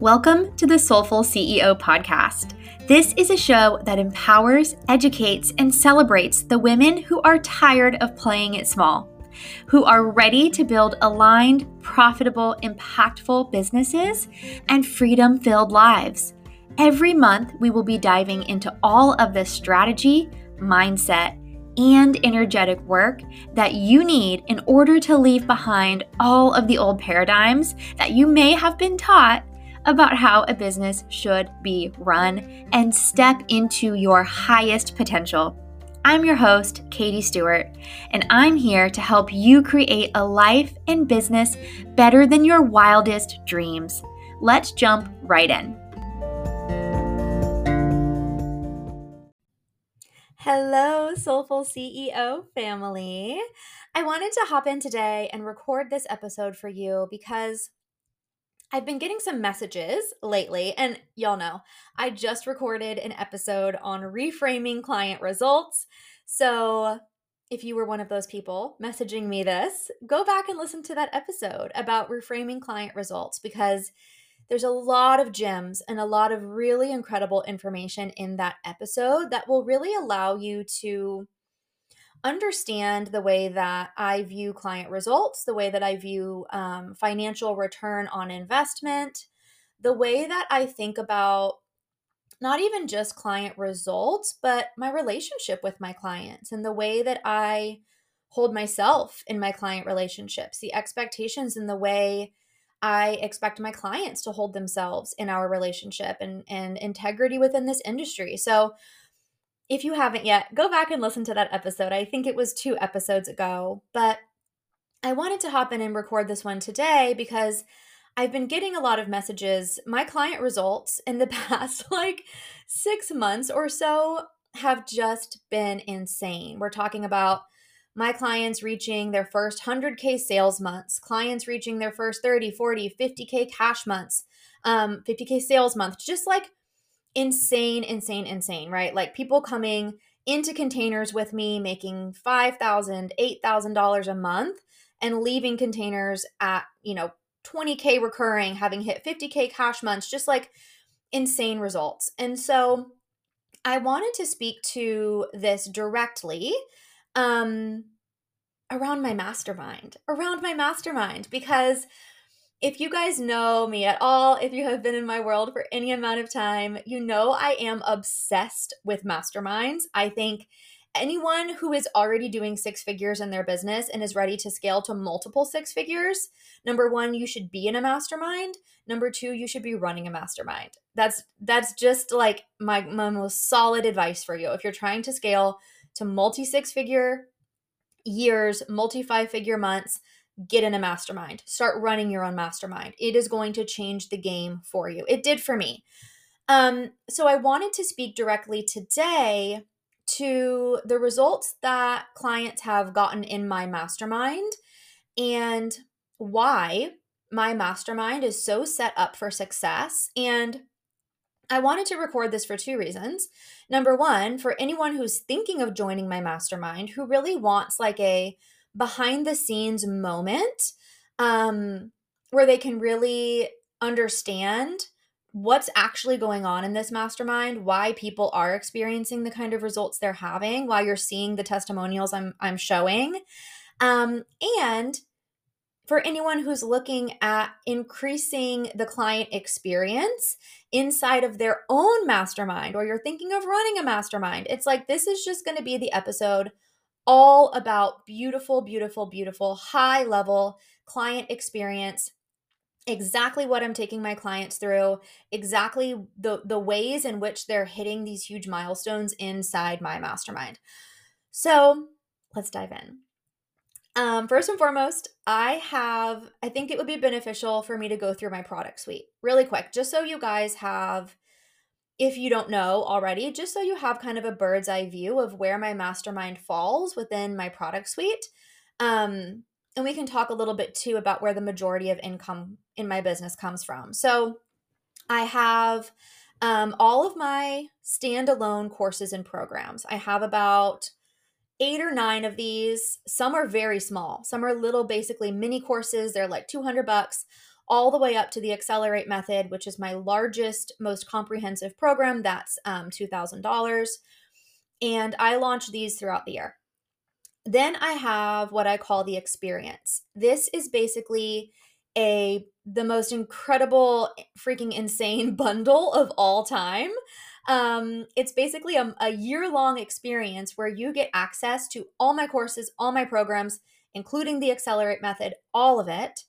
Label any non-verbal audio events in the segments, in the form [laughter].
Welcome to the Soulful CEO podcast. This is a show that empowers, educates, and celebrates the women who are tired of playing it small, who are ready to build aligned, profitable, impactful businesses and freedom filled lives. Every month, we will be diving into all of the strategy, mindset, and energetic work that you need in order to leave behind all of the old paradigms that you may have been taught about how a business should be run and step into your highest potential. I'm your host, Katy Stuart, and I'm here to help you create a life and business better than your wildest dreams. Let's jump right in. Hello, Soulful CEO family. I wanted to hop in today and record this episode for you because I've been getting some messages lately, and y'all know I just recorded an episode on reframing client results. So, if you were one of those people messaging me this, go back and listen to that episode about reframing client results because there's a lot of gems and a lot of really incredible information in that episode that will really allow you to understand the way that I view client results, the way that I view um, financial return on investment, the way that I think about not even just client results, but my relationship with my clients and the way that I hold myself in my client relationships, the expectations and the way I expect my clients to hold themselves in our relationship and, and integrity within this industry. So, if you haven't yet, go back and listen to that episode. I think it was two episodes ago, but I wanted to hop in and record this one today because I've been getting a lot of messages. My client results in the [laughs] past like six months or so have just been insane. We're talking about my clients reaching their first 100K sales months, clients reaching their first 30, 40, 50K cash months, um, 50K sales month, just like insane, insane, insane, right? Like people coming into containers with me making $5,000, $8,000 a month and leaving containers at, you know, 20K recurring, having hit 50K cash months, just like insane results. And so I wanted to speak to this directly um, around my mastermind, around my mastermind, because if you guys know me at all, if you have been in my world for any amount of time, you know I am obsessed with masterminds. I think anyone who is already doing six figures in their business and is ready to scale to multiple six figures, number 1, you should be in a mastermind. Number 2, you should be running a mastermind. That's that's just like my my most solid advice for you. If you're trying to scale to multi six figure years, multi five figure months, get in a mastermind, start running your own mastermind. It is going to change the game for you. It did for me. Um, so I wanted to speak directly today to the results that clients have gotten in my mastermind and why my mastermind is so set up for success. And I wanted to record this for two reasons. Number one, for anyone who's thinking of joining my mastermind who really wants like a behind the scenes moment um, where they can really understand what's actually going on in this mastermind, why people are experiencing the kind of results they're having, why you're seeing the testimonials I'm I'm showing. Um, and for anyone who's looking at increasing the client experience inside of their own mastermind or you're thinking of running a mastermind, it's like this is just going to be the episode all about beautiful, beautiful, beautiful, high level client experience. Exactly what I'm taking my clients through, exactly the, the ways in which they're hitting these huge milestones inside my mastermind. So let's dive in. Um, first and foremost, I have, I think it would be beneficial for me to go through my product suite really quick, just so you guys have if you don't know already, just so you have kind of a bird's eye view of where my mastermind falls within my product suite. Um, and we can talk a little bit too about where the majority of income in my business comes from. So I have um, all of my standalone courses and programs. I have about eight or nine of these. Some are very small, some are little, basically mini courses. They're like 200 bucks all the way up to the Accelerate Method, which is my largest, most comprehensive program. That's um, $2,000. And I launch these throughout the year. Then I have what I call the experience. This is basically a the most incredible freaking insane [laughs] bundle of all time um, it's basically a, a year long experience where you get access to all my courses all my programs including the accelerate method all of it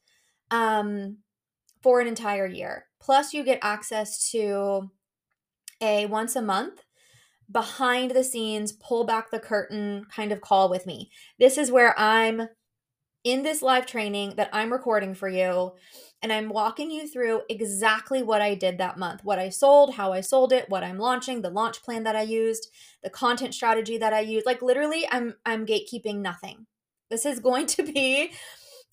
um, for an entire year plus you get access to a once a month behind the scenes pull back the curtain kind of call with me this is where i'm in this live training that I'm recording for you. And I'm walking you through exactly what I did that month, what I sold, how I sold it, what I'm launching, the launch plan that I used, the content strategy that I used. Like literally I'm I'm gatekeeping nothing. This is going [laughs] to be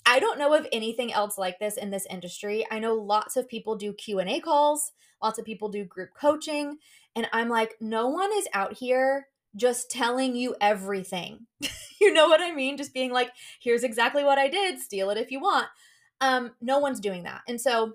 I don't know of anything else like this in this industry. I know lots of people do Q&A calls, lots of people do group coaching, and I'm like no one is out here just telling you everything. [laughs] you know what I mean? Just being like, here's exactly what I did, steal it if you want. Um, no one's doing that. And so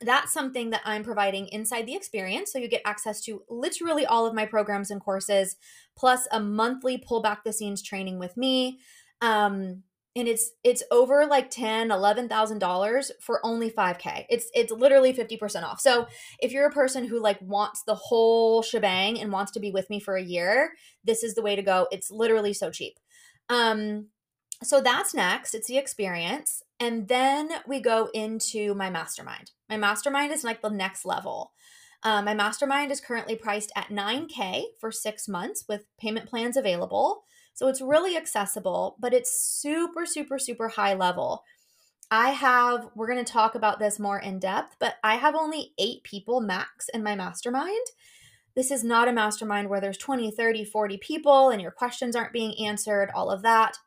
that's something that I'm providing inside the experience. So you get access to literally all of my programs and courses, plus a monthly pull back the scenes training with me. Um, and it's it's over like ten, eleven thousand dollars for only 5k it's it's literally 50% off. So if you're a person who like wants the whole shebang and wants to be with me for a year this is the way to go. It's literally so cheap. Um so that's next. It's the experience. And then we go into my mastermind. My mastermind is like the next level. Um, my mastermind is currently priced at 9k for six months with payment plans available so it's really accessible, but it's super, super, super high level. I have, we're going to talk about this more in depth, but I have only eight people max in my mastermind. This is not a mastermind where there's 20, 30, 40 people and your questions aren't being answered, all of that.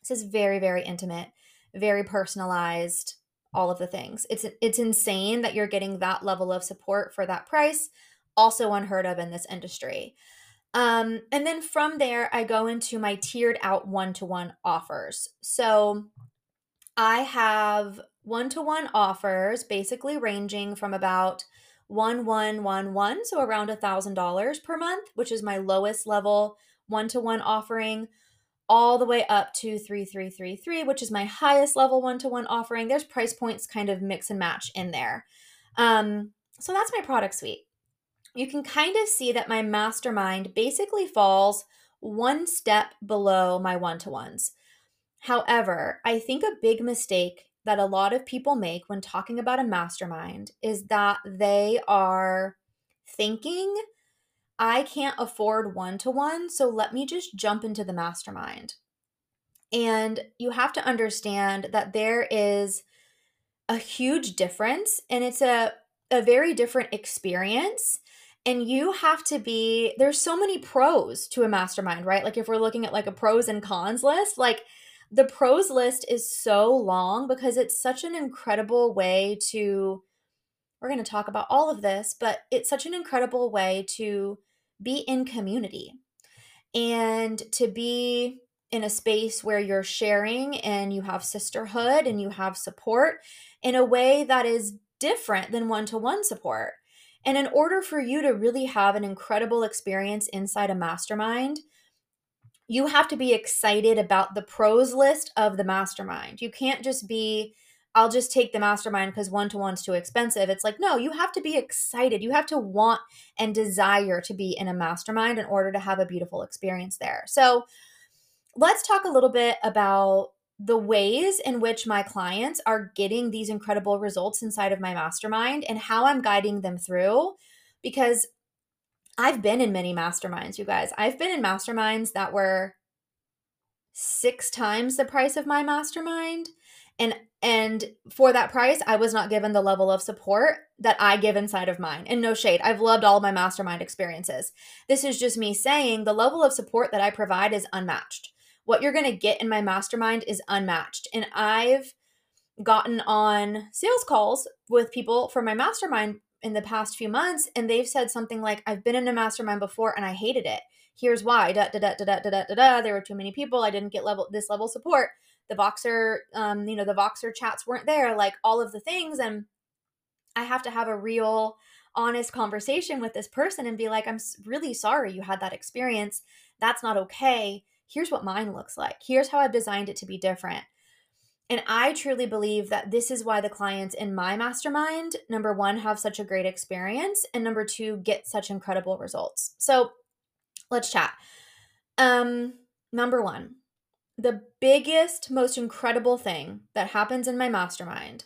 This is very, very intimate, very personalized, all of the things. It's it's insane that you're getting that level of support for that price, also unheard of in this industry. Um, and then from there, I go into my tiered out one to one offers. So I have one to one offers basically ranging from about one one one one, so around a thousand dollars per month, which is my lowest level one to one offering, all the way up to three three three three, which is my highest level one to one offering. There's price points kind of mix and match in there. Um, so that's my product suite you can kind of see that my mastermind basically falls one step below my one to ones. However, I think a big mistake that a lot of people make when talking about a mastermind is that they are thinking, I can't afford one to one, so let me just jump into the mastermind. And you have to understand that there is a huge difference and it's a, a very different experience and you have to be there's so many pros to a mastermind right? Like if we're looking at like a pros and cons list like the pros list is so long because it's such an incredible way to we're going to talk about all of this but it's such an incredible way to be in community and to be in a space where you're sharing and you have sisterhood and you have support in a way that is different than one-to-one support and in order for you to really have an incredible experience inside a mastermind, you have to be excited about the pros list of the mastermind. You can't just be, I'll just take the mastermind because one to one's too expensive. It's like, no, you have to be excited. You have to want and desire to be in a mastermind in order to have a beautiful experience there. So, let's talk a little bit about the ways in which my clients are getting these incredible results inside of my mastermind and how I'm guiding them through because I've been in many masterminds, you guys. I've been in masterminds that were six times the price of my mastermind and and for that price i was not given the level of support that i give inside of mine. And no shade i've loved all my mastermind experiences. This is just me saying the level of support that i provide is unmatched what you're going to get in my mastermind is unmatched. And I've gotten on sales calls with people from my mastermind in the past few months, and they've said something like, I've been in a mastermind before and I hated it. Here's why. Da, da, da, da, da, da, da, da. There were too many people. I didn't get level this level support. the Voxer, um, you know, the Voxer chats weren't there, like all of the things. And I have to have a real, honest conversation with this person and be like, I'm really sorry you had that experience. That's not okay. Here's what mine looks like. Here's how I've designed it to be different. And I truly believe that this is why the clients in my mastermind, number one, have such a great experience, and number two, get such incredible results. So let's chat. Um, number one, the biggest, most incredible thing that happens in my mastermind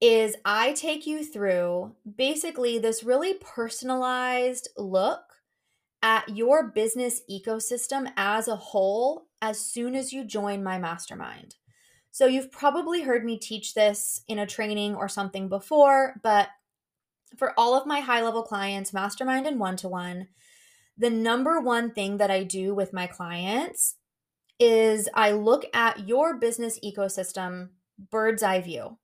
is I take you through basically this really personalized look at your business ecosystem as a whole as soon as you join my mastermind. So, you've probably heard me teach this in a training or something before, but for all of my high level clients, mastermind and one to one, the number one thing that I do with my clients is I look at your business ecosystem bird's eye view.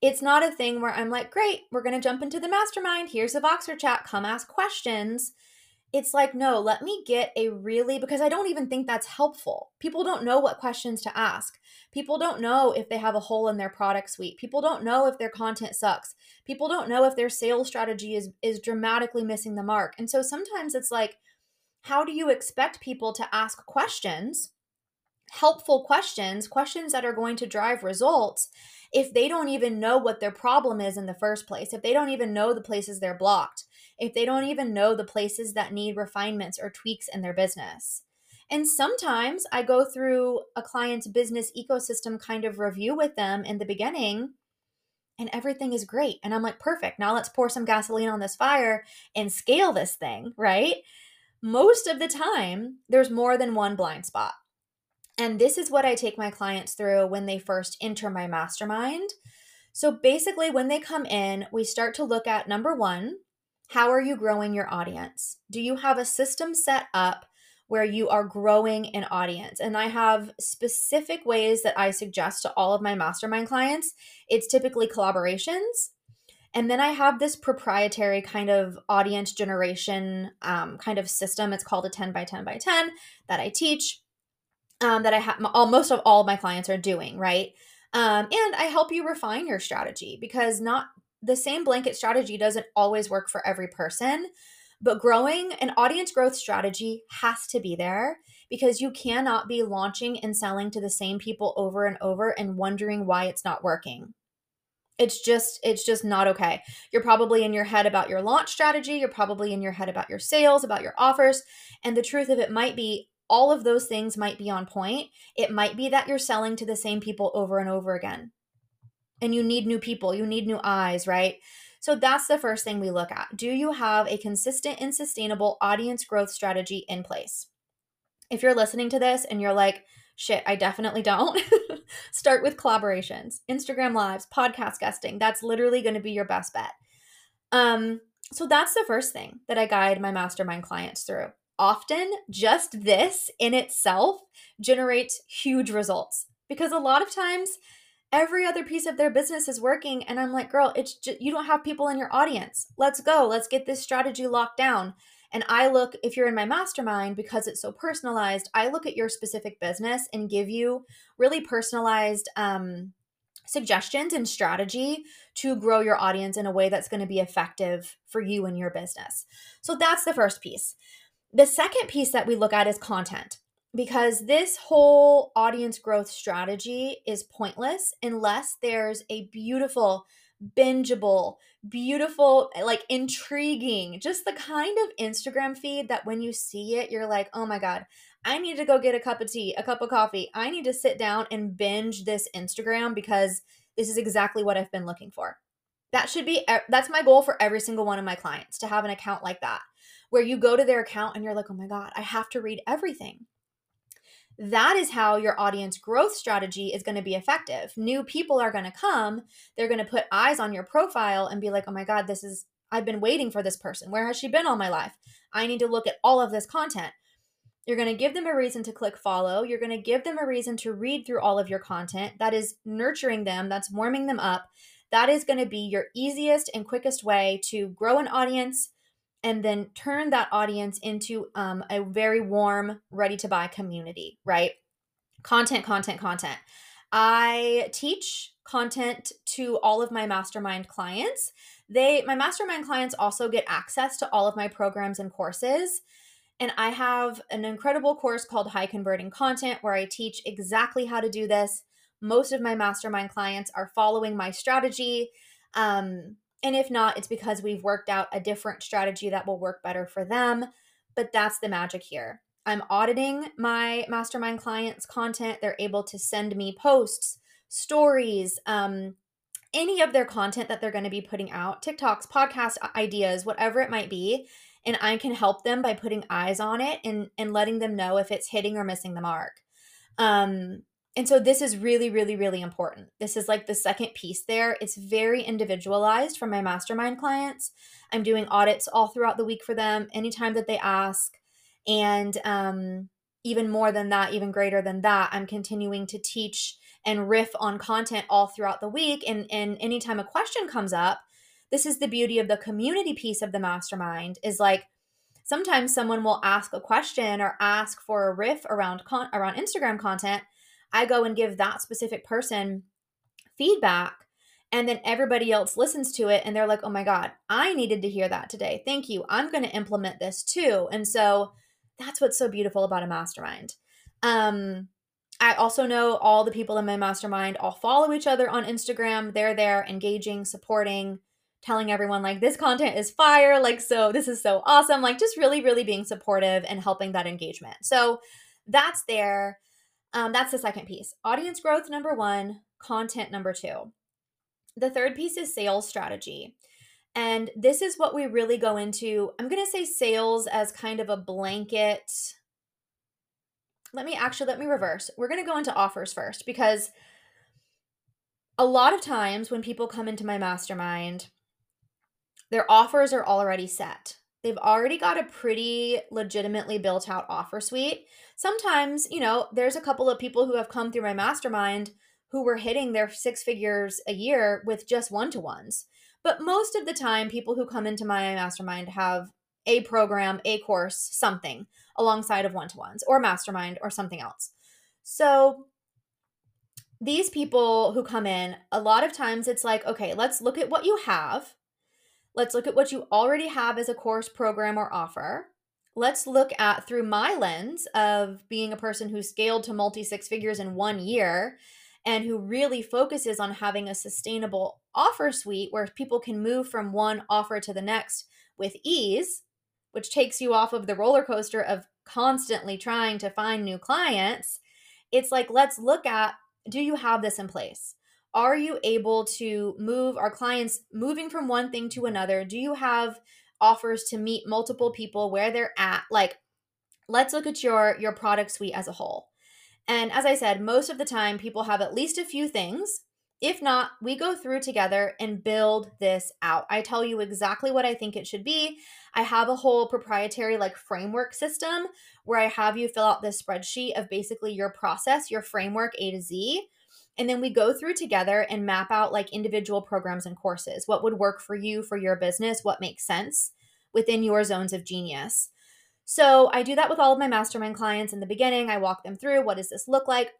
It's not a thing where I'm like, great, we're going to jump into the mastermind. Here's a Voxer chat. Come ask questions. It's like, no, let me get a really, because I don't even think that's helpful. People don't know what questions to ask. People don't know if they have a hole in their product suite. People don't know if their content sucks. People don't know if their sales strategy is, is dramatically missing the mark. And so sometimes it's like, how do you expect people to ask questions, helpful questions, questions that are going to drive results? if they don't even know what their problem is in the first place, if they don't even know the places they're blocked, if they don't even know the places that need refinements or tweaks in their business. And sometimes I go through a client's business ecosystem kind of review with them in the beginning and everything is great. And I'm like, perfect. Now let's pour some gasoline on this fire and scale this thing, right? Most of the time, there's more than one blind spot. And this is what I take my clients through when they first enter my mastermind. So basically, when they come in, we start to look at number one, how are you growing your audience? Do you have a system set up where you are growing an audience? And I have specific ways that I suggest to all of my mastermind clients. It's typically collaborations. And then I have this proprietary kind of audience generation um, kind of system. It's called a 10 by 10 by 10 that I teach um, that I have almost of all my clients are doing, right? Um, and I help you refine your strategy because not the same blanket strategy doesn't always work for every person. But growing an audience growth strategy has to be there because you cannot be launching and selling to the same people over and over and wondering why it's not working. It's just it's just not okay. You're probably in your head about your launch strategy, you're probably in your head about your sales, about your offers, and the truth of it might be all of those things might be on point. It might be that you're selling to the same people over and over again. And you need new people, you need new eyes, right? So that's the first thing we look at. Do you have a consistent and sustainable audience growth strategy in place? If you're listening to this and you're like, shit, I definitely don't, [laughs] start with collaborations, Instagram lives, podcast guesting. That's literally going to be your best bet. Um, so that's the first thing that I guide my mastermind clients through often just this in itself generates huge results because a lot of times every other piece of their business is working and i'm like girl it's just, you don't have people in your audience. Let's go. Let's get this strategy locked down. And i look if you're in my mastermind because it's so personalized i look at your specific business and give you really personalized um, suggestions and strategy to grow your audience in a way that's going to be effective for you and your business. So that's the first piece. The second piece that we look at is content because this whole audience growth strategy is pointless unless there's a beautiful, bingeable, beautiful, like intriguing, just the kind of Instagram feed that when you see it, you're like, oh my God, I need to go get a cup of tea, a cup of coffee. I need to sit down and binge this Instagram because this is exactly what I've been looking for. That should be, that's my goal for every single one of my clients to have an account like that where you go to their account and you're like, oh my God, I have to read everything. That is how your audience growth strategy is going to be effective. New people are going to come, they're going to put eyes on your profile and be like, oh my God, this is, I've been waiting for this person. Where has she been all my life? I need to look at all of this content. You're going to give them a reason to click follow. You're going to give them a reason to read through all of your content. That is nurturing them, that's warming them up. That is going to be your easiest and quickest way to grow an audience, and then turn that audience into um, a very warm, ready to buy community, right? Content, content, content. I teach content to all of my mastermind clients. They my mastermind clients also get access to all of my programs and courses. And I have an incredible course called High Converting Content where I teach exactly how to do this. Most of my mastermind clients are following my strategy. Um, and if not, it's because we've worked out a different strategy that will work better for them. But that's the magic here. I'm auditing my mastermind clients' content. They're able to send me posts, stories, um, any of their content that they're going to be putting out, TikToks, podcast ideas, whatever it might be. And I can help them by putting eyes on it and, and letting them know if it's hitting or missing the mark. Um, and so this is really, really, really important. This is like the second piece there. It's very individualized for my mastermind clients. I'm doing audits all throughout the week for them anytime that they ask. And um, even more than that, even greater than that, I'm continuing to teach and riff on content all throughout the week. And, and anytime a question comes up, this is the beauty of the community piece of the mastermind is like sometimes someone will ask a question or ask for a riff around con- around Instagram content. I go and give that specific person feedback and then everybody else listens to it and they're like, "Oh my god, I needed to hear that today. Thank you. I'm going to implement this too." And so that's what's so beautiful about a mastermind. Um, I also know all the people in my mastermind all follow each other on Instagram. They're there engaging, supporting, telling everyone like this content is fire, like so this is so awesome, like just really really being supportive and helping that engagement. So that's there. Um, that's the second piece. Audience growth number 1, content number 2. The third piece is sales strategy. And this is what we really go into. I'm going to say sales as kind of a blanket. Let me actually let me reverse. We're going to go into offers first because a lot of times when people come into my mastermind, their offers are already set. They've already got a pretty legitimately built out offer suite. Sometimes, you know, there's a couple of people who have come through my mastermind who were hitting their six figures a year with just one to ones. But most of the time, people who come into my mastermind have a program, a course, something alongside of one to ones or mastermind or something else. So these people who come in, a lot of times it's like, okay, let's look at what you have. Let's look at what you already have as a course, program, or offer. Let's look at through my lens of being a person who scaled to multi six figures in one year and who really focuses on having a sustainable offer suite where people can move from one offer to the next with ease, which takes you off of the roller coaster of constantly trying to find new clients. It's like, let's look at do you have this in place? Are you able to move our clients moving from one thing to another? Do you have offers to meet multiple people where they're at? Like, let's look at your your product suite as a whole and as I said, most of the time people have at least a few things. If not, we go through together and build this out. I tell you exactly what I think it should be. I have a whole proprietary like framework system where I have you fill out this spreadsheet of basically your process, your framework A to Z. And then we go through together and map out like individual programs and courses. What would work for you, for your business? What makes sense within your zones of genius? So I do that with all of my mastermind clients in the beginning. I walk them through what does this look like.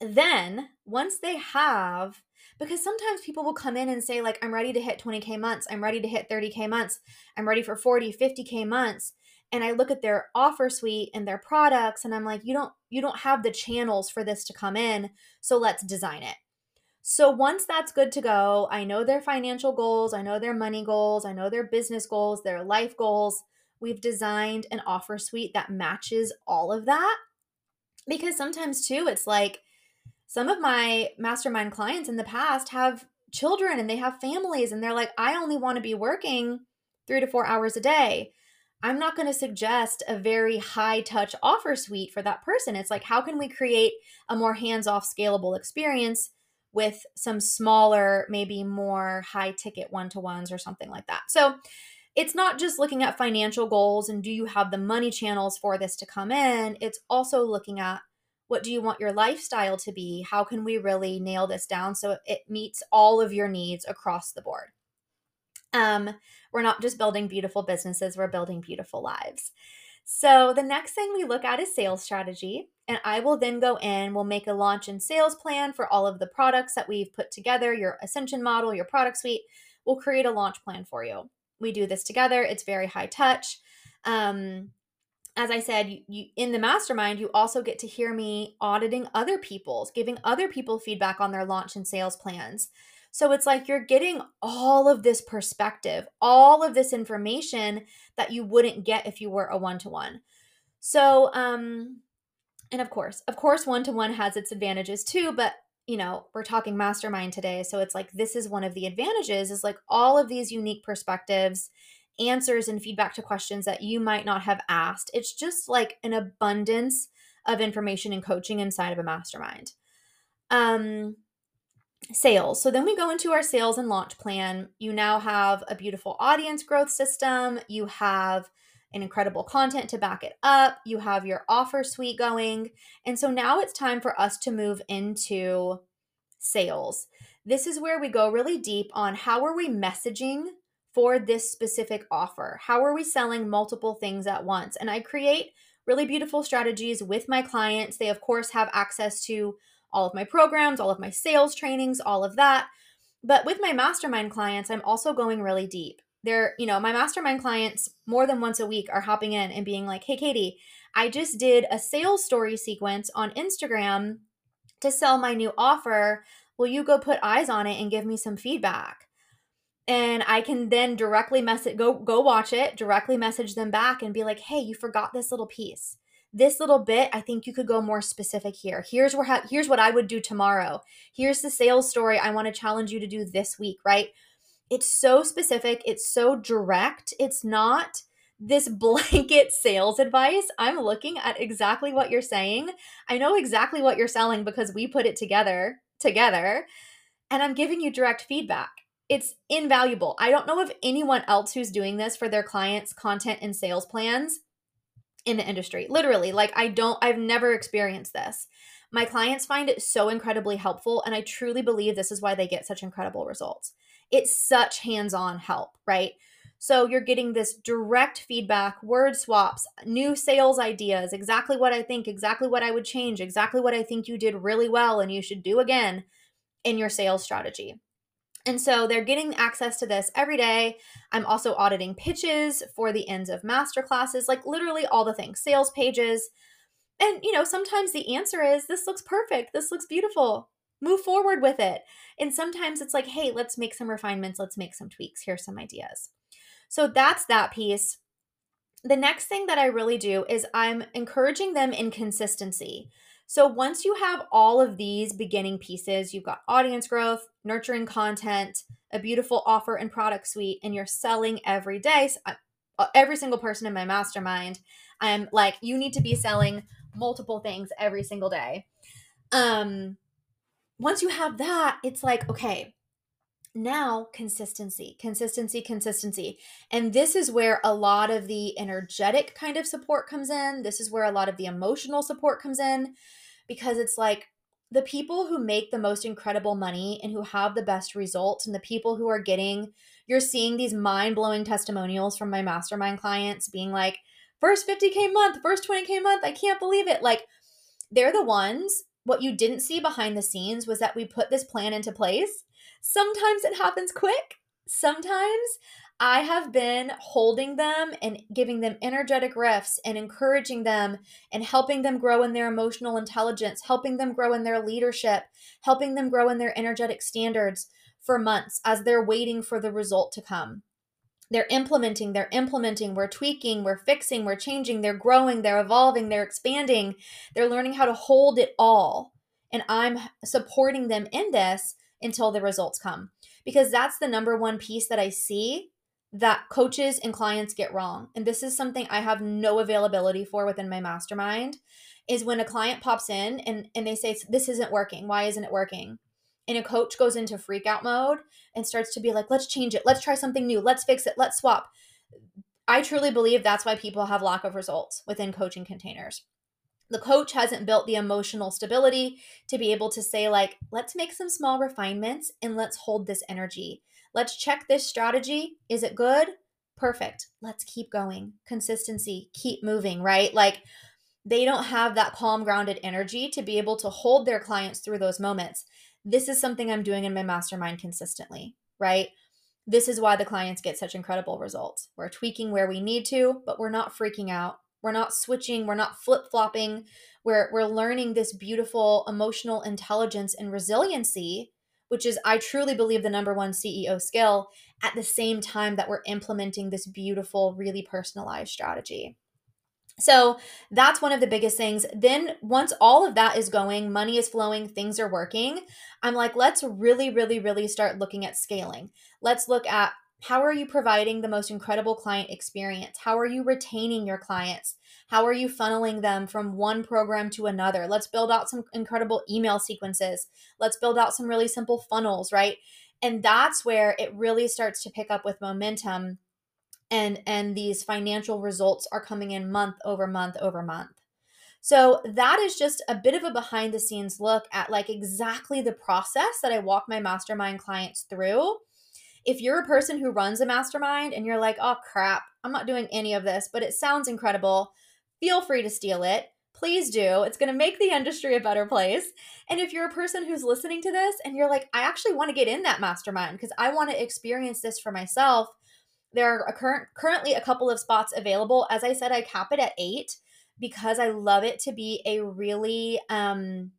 Then, once they have, because sometimes people will come in and say, like, I'm ready to hit 20K months, I'm ready to hit 30K months, I'm ready for 40, 50K months. And I look at their offer suite and their products, and I'm like, you don't you don't have the channels for this to come in. So let's design it. So once that's good to go, I know their financial goals, I know their money goals, I know their business goals, their life goals we've designed an offer suite that matches all of that. Because sometimes, too, it's like some of my mastermind clients in the past have children and they have families, and they're like, I only want to be working three to four hours a day. I'm not going to suggest a very high touch offer suite for that person. It's like, how can we create a more hands off, scalable experience with some smaller, maybe more high ticket one to ones or something like that? So, it's not just looking at financial goals and do you have the money channels for this to come in? It's also looking at what do you want your lifestyle to be? How can we really nail this down so it meets all of your needs across the board? Um, we're not just building beautiful businesses, we're building beautiful lives. So, the next thing we look at is sales strategy. And I will then go in, we'll make a launch and sales plan for all of the products that we've put together, your ascension model, your product suite. We'll create a launch plan for you. We do this together. It's very high touch. Um, as I said, you, you, in the mastermind, you also get to hear me auditing other people's, giving other people feedback on their launch and sales plans. So it's like you're getting all of this perspective, all of this information that you wouldn't get if you were a one to one. So, um, and of course, of course, one to one has its advantages too, but you know, we're talking mastermind today. So it's like this is one of the advantages is like all of these unique perspectives, answers, and feedback to questions that you might not have asked. It's just like an abundance of information and coaching inside of a mastermind. Um, sales. So then we go into our sales and launch plan. You now have a beautiful audience growth system. You have an incredible content to back it up. You have your offer suite going. And so now it's time for us to move into sales. This is where we go really deep on how are we messaging for this specific offer? How are we selling multiple things at once? And I create really beautiful strategies with my clients. They, of course, have access to all of my programs, all of my sales trainings, all of that. But with my mastermind clients, I'm also going really deep. They're, you know, my mastermind clients more than once a week are hopping in and being like, hey, Katy, I just did a sales story sequence on Instagram to sell my new offer. Will you go put eyes on it and give me some feedback? and I can then directly message go go watch it, directly message them back and be like, "Hey, you forgot this little piece this little bit i think you could go more specific here. Here's where ha- here's what i would do tomorrow. Here's the sales story i want to challenge you to do this week right? It's so specific it's so direct it's not this [laughs] blanket sales advice. I'm looking at exactly what you're saying. I know exactly what you're selling because we put it together together and i'm giving you direct feedback. It's invaluable. I don't know of anyone else who's doing this for their clients content and sales plans in the industry. Literally, like I don't, I've never experienced this. My clients find it so incredibly helpful, and I truly believe this is why they get such incredible results. It's such hands on help, right? So you're getting this direct feedback, word swaps, new sales ideas, exactly what I think, exactly what I would change, exactly what I think you did really well and you should do again in your sales strategy. And so they're getting access to this every day. I'm also auditing pitches for the ends of master classes, like literally all the things, sales pages. And, you know, sometimes the answer is this looks perfect. This looks beautiful. Move forward with it. And sometimes it's like, hey, let's make some refinements. Let's make some tweaks. Here's some ideas. So that's that piece. The next thing that I really do is I'm encouraging them in consistency. So once you have all of these beginning pieces, you've got audience growth, nurturing content, a beautiful offer and product suite, and you're selling every day. So I, uh, every single person in my mastermind, I'm like, you need to be selling multiple things every single day. Um, once you have that, it's like, okay, now consistency, consistency, consistency. And this is where a lot of the energetic kind of support comes in. This is where a lot of the emotional support comes in because it's like the people who make the most incredible money and who have the best results and the people who are getting you're seeing these mind-blowing testimonials from my mastermind clients being like first 50k month first 20k month i can't believe it like they're the ones what you didn't see behind the scenes was that we put this plan into place sometimes it happens quick sometimes I have been holding them and giving them energetic rifts and encouraging them and helping them grow in their emotional intelligence, helping them grow in their leadership, helping them grow in their energetic standards for months as they're waiting for the result to come. They're implementing, they're implementing, we're tweaking, we're fixing, we're changing, they're growing, they're evolving, they're expanding, they're learning how to hold it all. And I'm supporting them in this until the results come. Because that's the number one piece that I see that coaches and clients get wrong. And this is something i have no availability for within my mastermind is when a client pops in and, and they say this isn't working. Why isn't it working? And a coach goes into freak out mode and starts to be like let's change it. Let's try something new. Let's fix it. Let's swap. I truly believe that's why people have lack of results within coaching containers the coach hasn't built the emotional stability to be able to say like let's make some small refinements and let's hold this energy Let's check this strategy. Is it good? Perfect. Let's keep going. Consistency, keep moving, right? Like they don't have that calm, grounded energy to be able to hold their clients through those moments. This is something I'm doing in my mastermind consistently, right? This is why the clients get such incredible results. We're tweaking where we need to, but we're not freaking out. We're not switching, we're not flip-flopping. We're we're learning this beautiful emotional intelligence and resiliency, which is I truly believe the number one CEO skill at the same time that we're implementing this beautiful, really personalized strategy. So that's one of the biggest things. Then, once all of that is going, money is flowing, things are working, I'm like, let's really, really, really start looking at scaling. Let's look at how are you providing the most incredible client experience? How are you retaining your clients? How are you funneling them from one program to another? Let's build out some incredible email sequences. Let's build out some really simple funnels, right? And that's where it really starts to pick up with momentum and and these financial results are coming in month over month over month. So that is just a bit of a behind the scenes look at like exactly the process that I walk my mastermind clients through. If you're a person who runs a mastermind and you're like, "Oh crap, I'm not doing any of this, but it sounds incredible." Feel free to steal it. Please do. It's going to make the industry a better place. And if you're a person who's listening to this and you're like, I actually want to get in that mastermind because I want to experience this for myself, there are current, currently a couple of spots available. As I said, I cap it at eight because I love it to be a really um,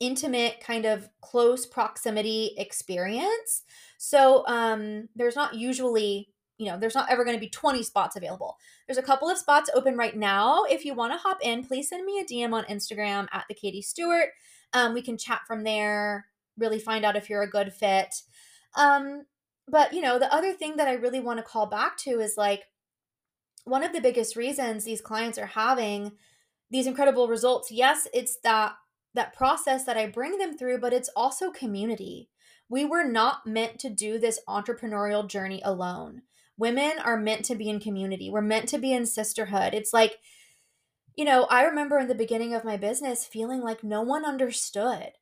intimate, kind of close proximity experience. So um, there's not usually, you know, there's not ever going to be 20 spots available. There's a couple of spots open right now. If you want to hop in, please send me a DM on Instagram at the Katy Stuart. Um, we can chat from there, really find out if you're a good fit. Um, but you know, the other thing that I really want to call back to is like one of the biggest reasons these clients are having these incredible results. Yes, it's that that process that I bring them through, but it's also community. We were not meant to do this entrepreneurial journey alone. Women are meant to be in community. We're meant to be in sisterhood. It's like you know, I remember in the beginning of my business feeling like no one understood.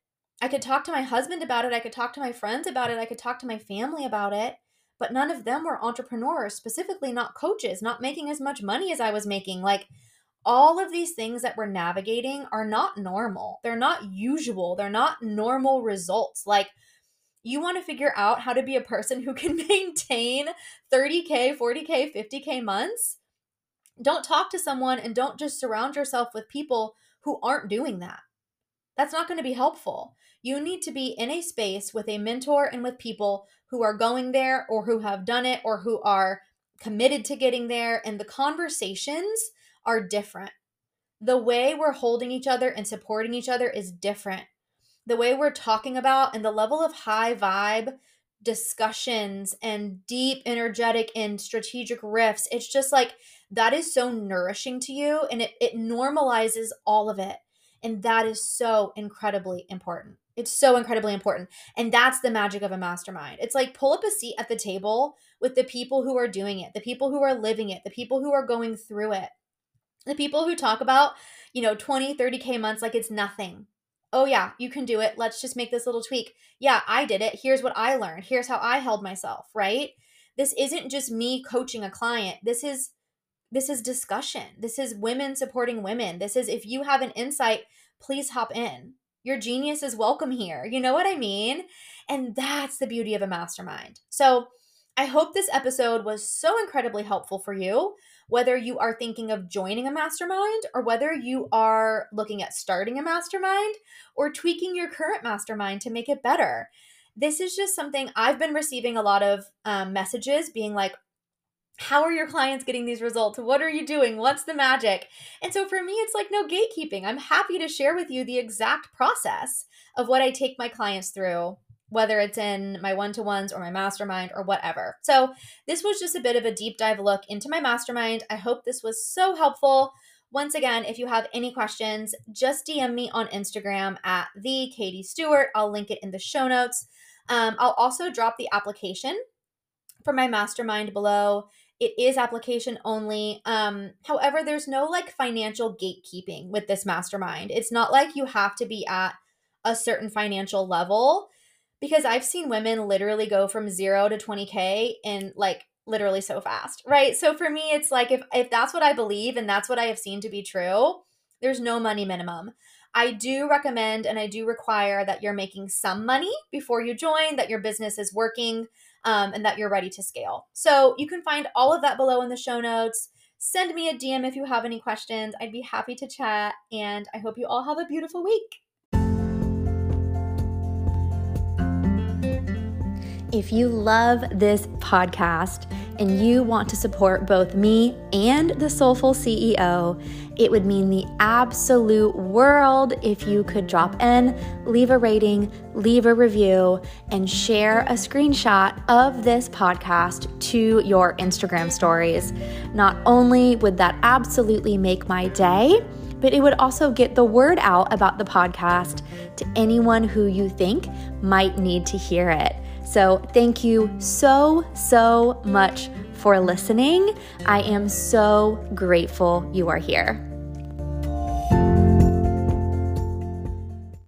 I could talk to my husband about it. I could talk to my friends about it. I could talk to my family about it. But none of them were entrepreneurs, specifically not coaches, not making as much money as I was making. Like all of these things that we're navigating are not normal. They're not usual. They're not normal results. Like you want to figure out how to be a person who can [laughs] maintain 30K, 40K, 50K months. Don't talk to someone and don't just surround yourself with people who aren't doing that. That's not going to be helpful. You need to be in a space with a mentor and with people who are going there or who have done it or who are committed to getting there. And the conversations are different. The way we're holding each other and supporting each other is different. The way we're talking about and the level of high vibe discussions and deep, energetic, and strategic riffs, it's just like that is so nourishing to you and it, it normalizes all of it. And that is so incredibly important. It's so incredibly important. And that's the magic of a mastermind. It's like pull up a seat at the table with the people who are doing it, the people who are living it, the people who are going through it, the people who talk about, you know, 20, 30K months like it's nothing. Oh, yeah, you can do it. Let's just make this little tweak. Yeah, I did it. Here's what I learned. Here's how I held myself, right? This isn't just me coaching a client. This is this is discussion. This is women supporting women. This is if you have an insight, please hop in. Your genius is welcome here. You know what I mean? And that's the beauty of a mastermind. So, I hope this episode was so incredibly helpful for you, whether you are thinking of joining a mastermind or whether you are looking at starting a mastermind or tweaking your current mastermind to make it better. This is just something I've been receiving a lot of um, messages being like, how are your clients getting these results? What are you doing? What's the magic? And so for me, it's like no gatekeeping. I'm happy to share with you the exact process of what I take my clients through, whether it's in my one to ones or my mastermind or whatever. So this was just a bit of a deep dive look into my mastermind. I hope this was so helpful. Once again, if you have any questions, just DM me on Instagram at the Katy Stuart. I'll link it in the show notes. Um, I'll also drop the application for my mastermind below. It is application only. Um, however, there's no like financial gatekeeping with this mastermind. It's not like you have to be at a certain financial level because I've seen women literally go from zero to 20K in like literally so fast, right? So for me, it's like if if that's what I believe and that's what I have seen to be true, there's no money minimum. I do recommend and I do require that you're making some money before you join, that your business is working, um, and that you're ready to scale. So you can find all of that below in the show notes. Send me a DM if you have any questions. I'd be happy to chat, and I hope you all have a beautiful week. If you love this podcast and you want to support both me and the Soulful CEO, it would mean the absolute world if you could drop in, leave a rating, leave a review, and share a screenshot of this podcast to your Instagram stories. Not only would that absolutely make my day, but it would also get the word out about the podcast to anyone who you think might need to hear it. So, thank you so, so much for listening. I am so grateful you are here.